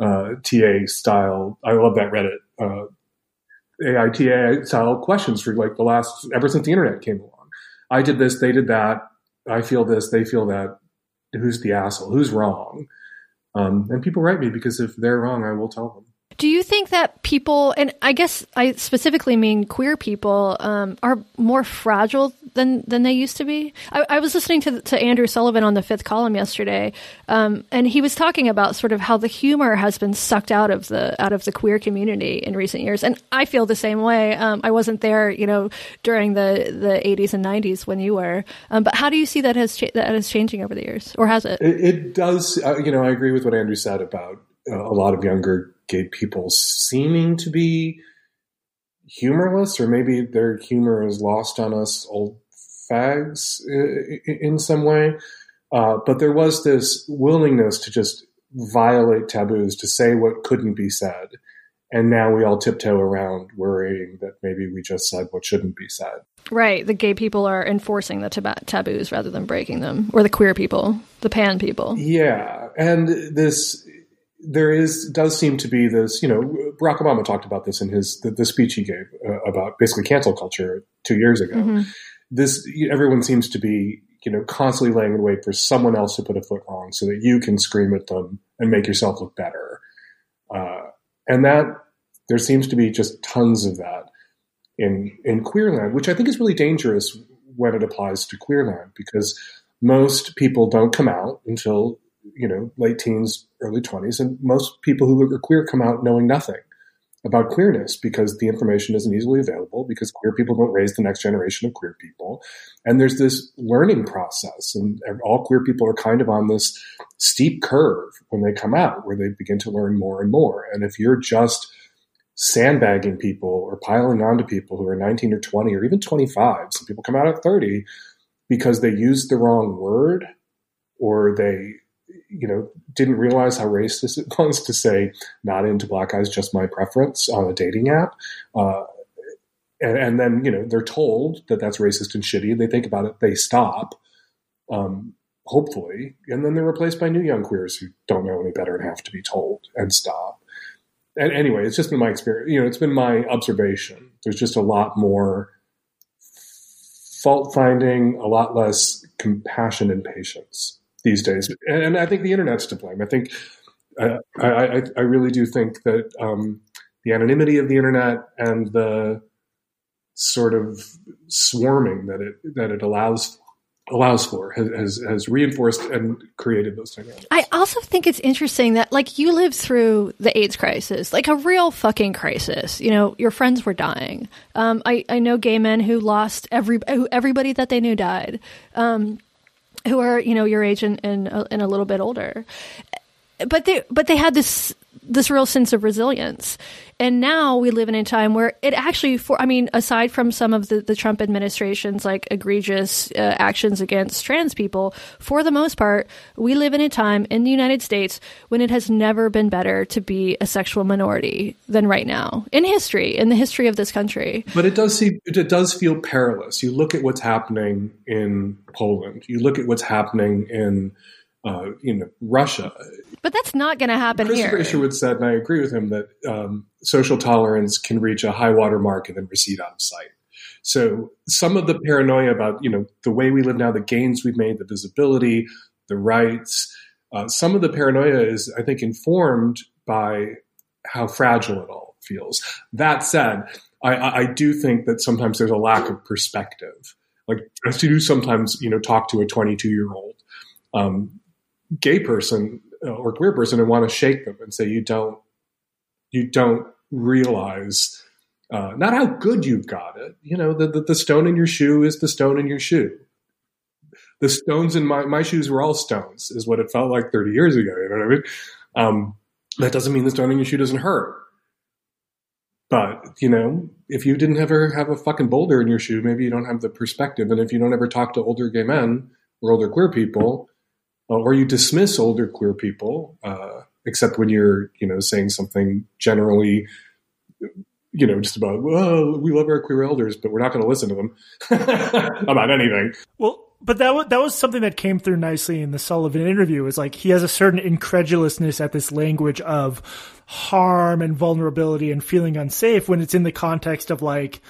C: uh, TA style. I love that Reddit, uh, AITA style questions for like the last, ever since the internet came along. I did this, they did that. I feel this, they feel that. Who's the asshole? Who's wrong? Um, and people write me because if they're wrong, I will tell them.
B: Do you think that people, and I guess I specifically mean queer people, um, are more fragile than than they used to be? I, I was listening to to Andrew Sullivan on the Fifth Column yesterday, um, and he was talking about sort of how the humor has been sucked out of the out of the queer community in recent years, and I feel the same way. Um, I wasn't there, you know, during the the 80s and 90s when you were, um, but how do you see that has cha- that is changing over the years, or has it?
C: It, it does. Uh, you know, I agree with what Andrew said about a lot of younger gay people seeming to be humorless, or maybe their humor is lost on us old fags in some way. Uh, but there was this willingness to just violate taboos, to say what couldn't be said. And now we all tiptoe around worrying that maybe we just said what shouldn't be said.
B: Right. The gay people are enforcing the tab- taboos rather than breaking them, or the queer people, the pan people.
C: Yeah. And this there is does seem to be this. You know, Barack Obama talked about this in his the, the speech he gave uh, about basically cancel culture two years ago.
B: Mm-hmm.
C: This everyone seems to be you know constantly laying in wait for someone else to put a foot wrong so that you can scream at them and make yourself look better. Uh, and that there seems to be just tons of that. in in queerland, which I think is really dangerous when it applies to queerland because most people don't come out until you know late teens, early twenties, and most people who are queer come out knowing nothing about queerness because the information isn't easily available because queer people don't raise the next generation of queer people. And there's this learning process and all queer people are kind of on this steep curve when they come out where they begin to learn more and more. And if you're just sandbagging people or piling onto people who are 19 or 20 or even 25 some people come out at 30 because they used the wrong word or they you know, didn't realize how racist it was to say not into black guys, just my preference on a dating app. Uh, and, and, then, you know, they're told that that's racist and shitty. They think about it, they stop, um, hopefully, and then they're replaced by new young queers who don't know any better and have to be told and stop. And anyway, it's just been my experience. You know, it's been my observation. There's just a lot more fault finding, a lot less compassion and patience these days. And, I think the internet's to blame. I think uh, I, I, really do think that um, the anonymity of the internet and the sort of swarming that it that it allows allows for has, has reinforced and created those dynamics.
B: I also think it's interesting that like you lived through the AIDS crisis, like a real fucking crisis. You know, your friends were dying. Um, I I know gay men who lost every who everybody that they knew died. Um, who are you know your age and and, uh, and a little bit older. But they but they had this this real sense of resilience and now we live in a time where it actually for i mean aside from some of the, the trump administration's like egregious uh, actions against trans people for the most part we live in a time in the united states when it has never been better to be a sexual minority than right now in history in the history of this country.
C: But it does seem it does feel perilous. You look at what's happening in poland. You look at what's happening in uh, you know, Russia.
B: But that's not going to happen
C: Christopher
B: here.
C: Isherwood said, and I agree with him, that um, social tolerance can reach a high water mark and then recede out of sight. So some of the paranoia about, you know, the way we live now, the gains we've made, the visibility, the rights, uh, some of the paranoia is, I think, informed by how fragile it all feels. That said, I, I do think that sometimes there's a lack of perspective. Like, as you do sometimes, you know, talk to a 22 year old. Um, gay person uh, or queer person and want to shake them and say you don't you don't realize uh, not how good you've got it you know the, the, the stone in your shoe is the stone in your shoe. The stones in my, my shoes were all stones is what it felt like 30 years ago you know what i mean? Um, that doesn't mean the stone in your shoe doesn't hurt. But you know if you didn't ever have a fucking boulder in your shoe maybe you don't have the perspective and if you don't ever talk to older gay men or older queer people or you dismiss older queer people, uh, except when you're, you know, saying something generally, you know, just about, well, we love our queer elders, but we're not going to listen to them about anything.
A: Well, but that was, that was something that came through nicely in the Sullivan interview. Is like he has a certain incredulousness at this language of harm and vulnerability and feeling unsafe when it's in the context of like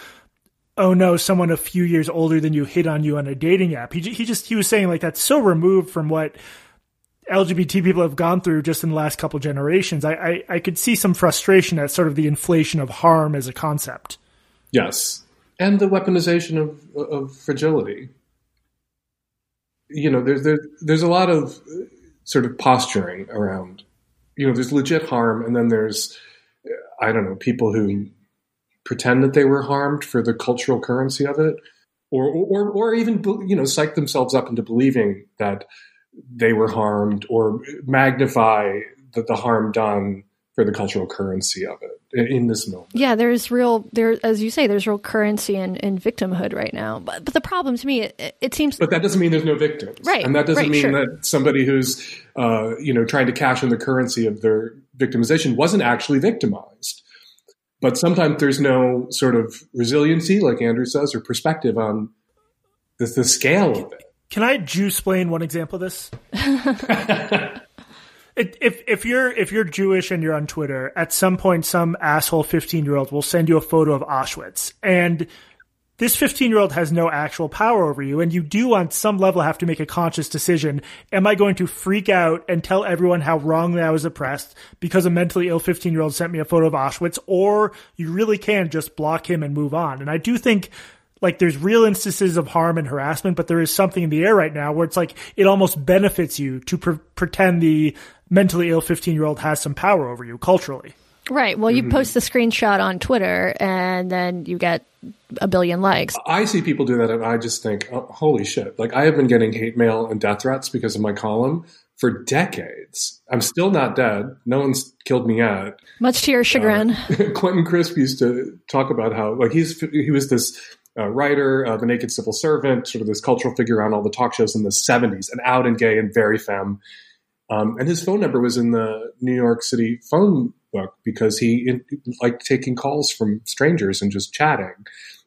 A: oh no, someone a few years older than you hit on you on a dating app. He he just he was saying like that's so removed from what LGBT people have gone through just in the last couple generations. I, I, I could see some frustration at sort of the inflation of harm as a concept.
C: Yes, and the weaponization of of fragility. You know, there's there's there's a lot of sort of posturing around. You know, there's legit harm, and then there's I don't know people who pretend that they were harmed for the cultural currency of it, or or or even you know psych themselves up into believing that they were harmed, or magnify the, the harm done for the cultural currency of it in this moment.
B: Yeah, there's real there as you say, there's real currency in, in victimhood right now. But but the problem to me, it, it seems.
C: But that doesn't mean there's no victims,
B: right?
C: And that doesn't
B: right,
C: mean
B: sure.
C: that somebody who's uh, you know trying to cash in the currency of their victimization wasn't actually victimized. But sometimes there's no sort of resiliency, like Andrew says, or perspective on the, the scale of it.
A: Can I juice explain one example of this? If if you're if you're Jewish and you're on Twitter, at some point some asshole fifteen year old will send you a photo of Auschwitz, and this 15 year old has no actual power over you. And you do on some level have to make a conscious decision. Am I going to freak out and tell everyone how wrongly I was oppressed because a mentally ill 15 year old sent me a photo of Auschwitz? Or you really can just block him and move on. And I do think like there's real instances of harm and harassment, but there is something in the air right now where it's like it almost benefits you to pre- pretend the mentally ill 15 year old has some power over you culturally.
B: Right. Well, you mm-hmm. post the screenshot on Twitter and then you get a billion likes.
C: I see people do that and I just think, oh, holy shit. Like I have been getting hate mail and death threats because of my column for decades. I'm still not dead. No one's killed me yet.
B: Much to your chagrin.
C: Uh, Quentin Crisp used to talk about how like he's he was this uh, writer, uh, the naked civil servant, sort of this cultural figure on all the talk shows in the 70s, and out and gay and very femme. Um, and his phone number was in the New York City phone book because he liked taking calls from strangers and just chatting.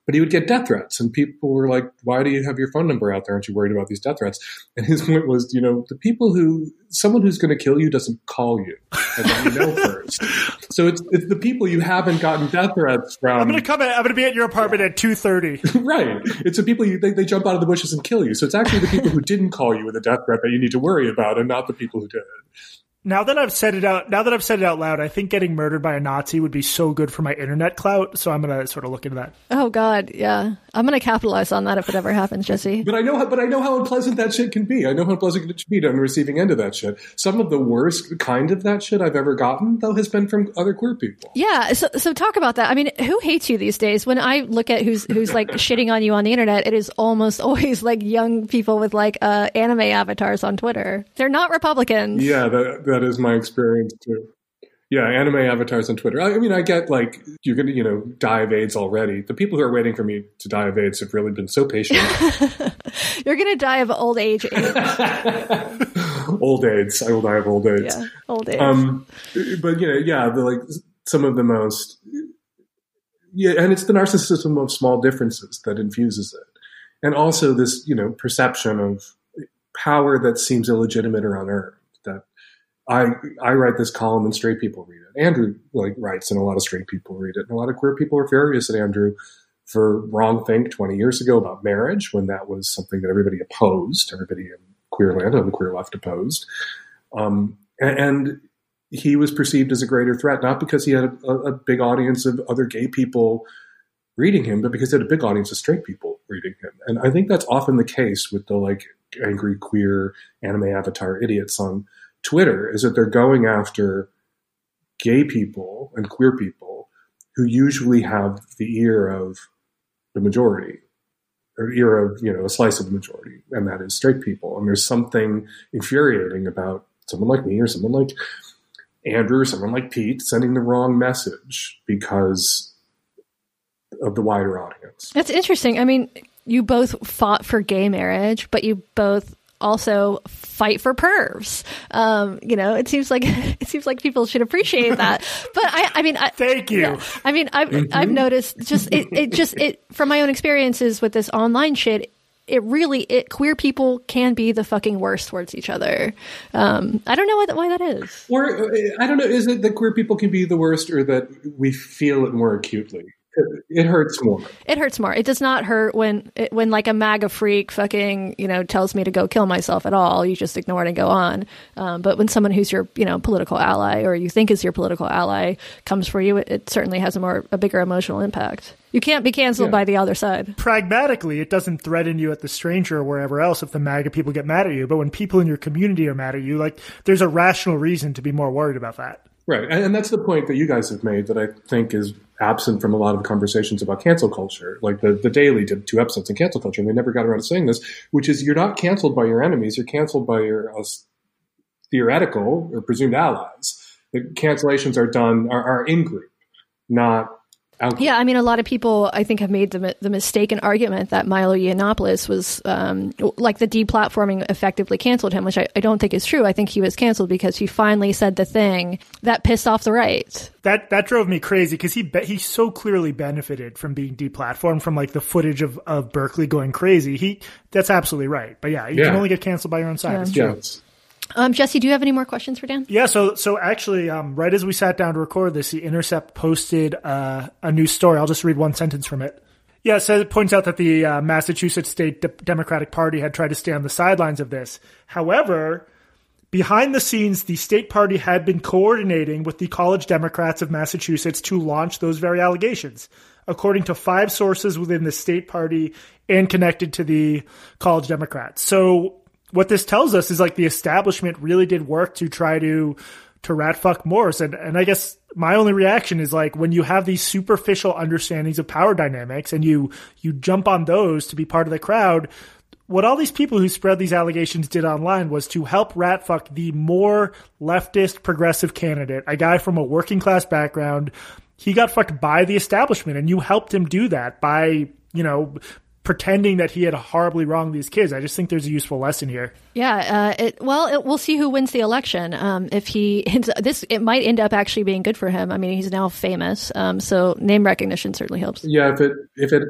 C: But he would get death threats and people were like why do you have your phone number out there? Aren't you worried about these death threats? And his point was you know the people who someone who's going to kill you doesn't call you. And let you know first. So it's, it's the people you haven't gotten death threats from.
A: I'm going to come in i'm going to be at your apartment at 2.30
C: right. It's the people you they, they jump out of the bushes and kill you. So it's actually the people who didn't call you with a death threat that you need to worry about and not the people who did
A: now that I've said it out, now that I've said it out loud, I think getting murdered by a Nazi would be so good for my internet clout. So I'm gonna sort of look into that.
B: Oh God, yeah, I'm gonna capitalize on that if it ever happens, Jesse.
C: But I know, how, but I know how unpleasant that shit can be. I know how unpleasant it can be on the receiving end of that shit. Some of the worst kind of that shit I've ever gotten, though, has been from other queer people.
B: Yeah. So, so talk about that. I mean, who hates you these days? When I look at who's who's like shitting on you on the internet, it is almost always like young people with like uh, anime avatars on Twitter. They're not Republicans.
C: Yeah, that that is my experience too. Yeah, anime avatars on Twitter. I mean, I get like you're gonna, you know, die of AIDS already. The people who are waiting for me to die of AIDS have really been so patient.
B: you're gonna die of old age
C: AIDS. old AIDS. I will die of old AIDS.
B: Yeah, old age.
C: Um, but you know, yeah, the like some of the most. Yeah, and it's the narcissism of small differences that infuses it, and also this, you know, perception of power that seems illegitimate or unearned. I I write this column and straight people read it. Andrew like writes and a lot of straight people read it. And a lot of queer people are furious at Andrew for wrong think 20 years ago about marriage when that was something that everybody opposed, everybody in queer land and the queer left opposed. Um, and, and, he was perceived as a greater threat, not because he had a, a, big audience of other gay people reading him, but because he had a big audience of straight people reading him. And I think that's often the case with the like angry queer anime avatar idiots on Twitter is that they're going after gay people and queer people who usually have the ear of the majority or ear of you know a slice of the majority and that is straight people. And there's something infuriating about someone like me or someone like andrew or someone like pete sending the wrong message because of the wider audience.
B: That's interesting. I mean you both fought for gay marriage but you both also fight for pervs. Um, you know, it seems like it seems like people should appreciate that. But I, I mean, I,
A: thank you. Yeah,
B: I mean, I've mm-hmm. I've noticed just it, it just it from my own experiences with this online shit. It really, it queer people can be the fucking worst towards each other. Um, I don't know why that, why that is.
C: Or I don't know. Is it that queer people can be the worst, or that we feel it more acutely? It hurts more.
B: It hurts more. It does not hurt when it, when like a MAGA freak fucking you know tells me to go kill myself at all. You just ignore it and go on. Um, but when someone who's your you know political ally or you think is your political ally comes for you, it, it certainly has a more a bigger emotional impact. You can't be canceled yeah. by the other side.
A: Pragmatically, it doesn't threaten you at the stranger or wherever else if the MAGA people get mad at you. But when people in your community are mad at you, like there's a rational reason to be more worried about that.
C: Right. And, and, that's the point that you guys have made that I think is absent from a lot of conversations about cancel culture. Like the, the Daily did two episodes on cancel culture, and they never got around to saying this, which is you're not canceled by your enemies, you're canceled by your uh, theoretical or presumed allies. The cancellations are done, are, are in group, not
B: yeah, I mean, a lot of people, I think, have made the, the mistaken argument that Milo Yiannopoulos was um, like the deplatforming effectively canceled him, which I, I, don't think is true. I think he was canceled because he finally said the thing that pissed off the right.
A: That that drove me crazy because he be- he so clearly benefited from being deplatformed from like the footage of, of Berkeley going crazy. He that's absolutely right. But yeah, you yeah. can only get canceled by your own side. Yeah.
B: Um, Jesse, do you have any more questions for Dan?
A: Yeah, so so actually, um, right as we sat down to record this, the Intercept posted uh, a new story. I'll just read one sentence from it. Yeah, so it points out that the uh, Massachusetts State De- Democratic Party had tried to stay on the sidelines of this. However, behind the scenes, the state party had been coordinating with the College Democrats of Massachusetts to launch those very allegations, according to five sources within the state party and connected to the College Democrats. So what this tells us is like the establishment really did work to try to to rat fuck Morse. And and I guess my only reaction is like when you have these superficial understandings of power dynamics and you you jump on those to be part of the crowd, what all these people who spread these allegations did online was to help rat fuck the more leftist progressive candidate, a guy from a working class background. He got fucked by the establishment and you helped him do that by, you know, pretending that he had horribly wronged these kids. I just think there's a useful lesson here.
B: Yeah. Uh, it, well, it, we'll see who wins the election. Um, if he this, it might end up actually being good for him. I mean, he's now famous, um, so name recognition certainly helps.
C: Yeah, if it if it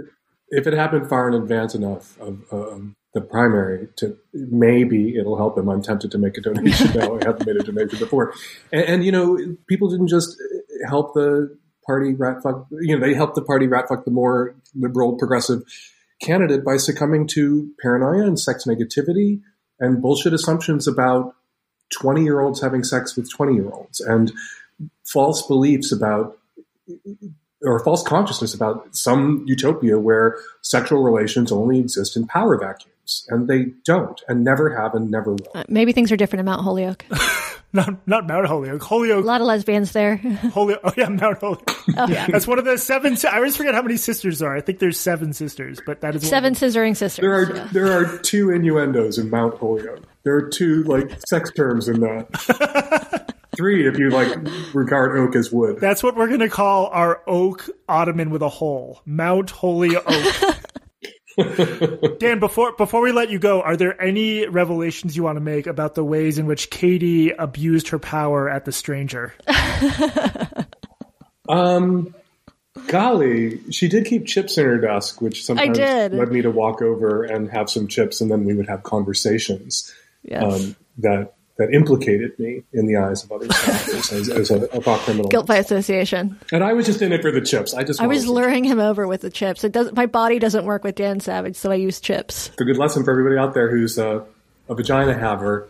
C: if it happened far in advance enough of um, the primary to maybe it'll help him. I'm tempted to make a donation now. I haven't made a donation before, and, and you know, people didn't just help the party rat fuck. You know, they helped the party rat fuck the more liberal progressive candidate by succumbing to paranoia and sex negativity and bullshit assumptions about 20 year olds having sex with 20 year olds and false beliefs about or false consciousness about some utopia where sexual relations only exist in power vacuums and they don't and never have and never will.
B: Uh, maybe things are different in Mount Holyoke.
A: not not Mount Holyoke. Holyoke.
B: A lot of lesbians there.
A: Holyoke. Oh yeah, Mount Holyoke. Oh yeah, that's one of the seven. I always forget how many sisters there are. I think there's seven sisters, but that is
B: seven scissoring sisters.
C: There are yeah. there are two innuendos in Mount Holyoke. There are two like sex terms in that. Three if you like regard oak as wood.
A: That's what we're gonna call our oak ottoman with a hole. Mount Holyoke. Dan, before before we let you go, are there any revelations you want to make about the ways in which Katie abused her power at the stranger?
C: um, golly, she did keep chips in her desk, which sometimes led me to walk over and have some chips, and then we would have conversations. Yes. Um, that that implicated me in the eyes of other staffers as, as, a, a thought criminal.
B: Guilt by association.
C: And I was just in it for the chips. I just
B: I was luring him over with the chips. It does my body doesn't work with Dan Savage, so I use chips.
C: It's a good lesson for everybody out there who's a, a vagina haver,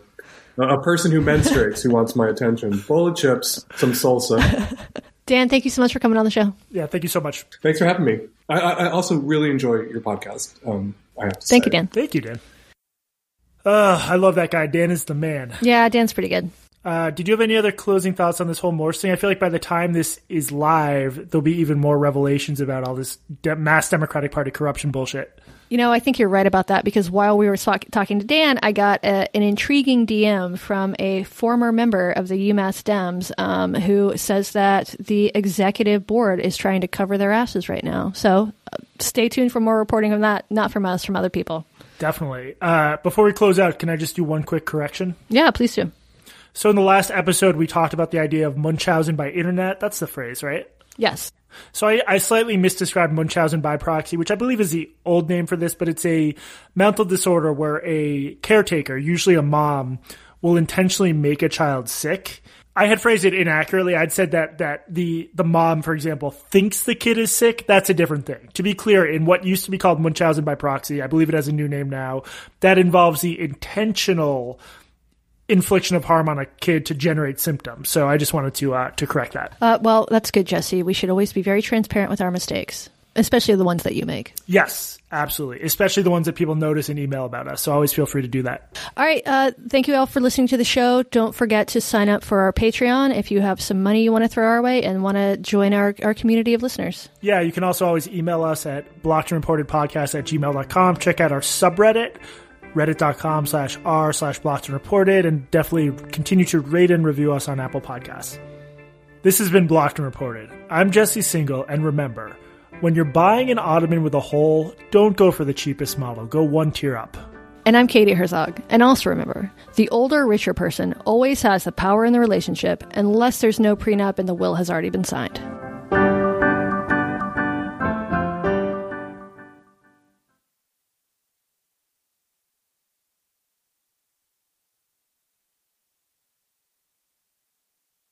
C: a person who menstruates who wants my attention. Bowl of chips, some salsa.
B: Dan, thank you so much for coming on the show.
A: Yeah, thank you so much.
C: Thanks for having me. I, I also really enjoy your podcast. Um, I have to
B: thank
C: say.
B: you, Dan.
A: Thank you, Dan. Uh, I love that guy. Dan is the man.
B: Yeah, Dan's pretty good.
A: Uh, did you have any other closing thoughts on this whole Morse thing? I feel like by the time this is live, there'll be even more revelations about all this de- mass Democratic Party corruption bullshit.
B: You know, I think you're right about that because while we were talk- talking to Dan, I got a, an intriguing DM from a former member of the UMass Dems um, who says that the executive board is trying to cover their asses right now. So uh, stay tuned for more reporting on that, not from us, from other people.
A: Definitely. Uh, before we close out, can I just do one quick correction?
B: Yeah, please do.
A: So in the last episode, we talked about the idea of Munchausen by internet. That's the phrase, right?
B: Yes.
A: So I, I, slightly misdescribed Munchausen by proxy, which I believe is the old name for this, but it's a mental disorder where a caretaker, usually a mom, will intentionally make a child sick I had phrased it inaccurately. I'd said that that the the mom, for example, thinks the kid is sick. That's a different thing. To be clear, in what used to be called Munchausen by proxy, I believe it has a new name now. That involves the intentional infliction of harm on a kid to generate symptoms. So I just wanted to uh, to correct that.
B: Uh, well, that's good, Jesse. We should always be very transparent with our mistakes especially the ones that you make.
A: Yes, absolutely. Especially the ones that people notice and email about us. So always feel free to do that.
B: All right. Uh, thank you all for listening to the show. Don't forget to sign up for our Patreon if you have some money you want to throw our way and want to join our, our community of listeners.
A: Yeah, you can also always email us at blocked and reported podcast at gmail.com. Check out our subreddit reddit.com slash r slash blocked and reported and definitely continue to rate and review us on apple podcasts this has been blocked and reported i'm jesse Singal and remember when you're buying an ottoman with a hole, don't go for the cheapest model. Go one tier up.
B: And I'm Katie Herzog. And also remember, the older, richer person always has the power in the relationship unless there's no prenup and the will has already been signed.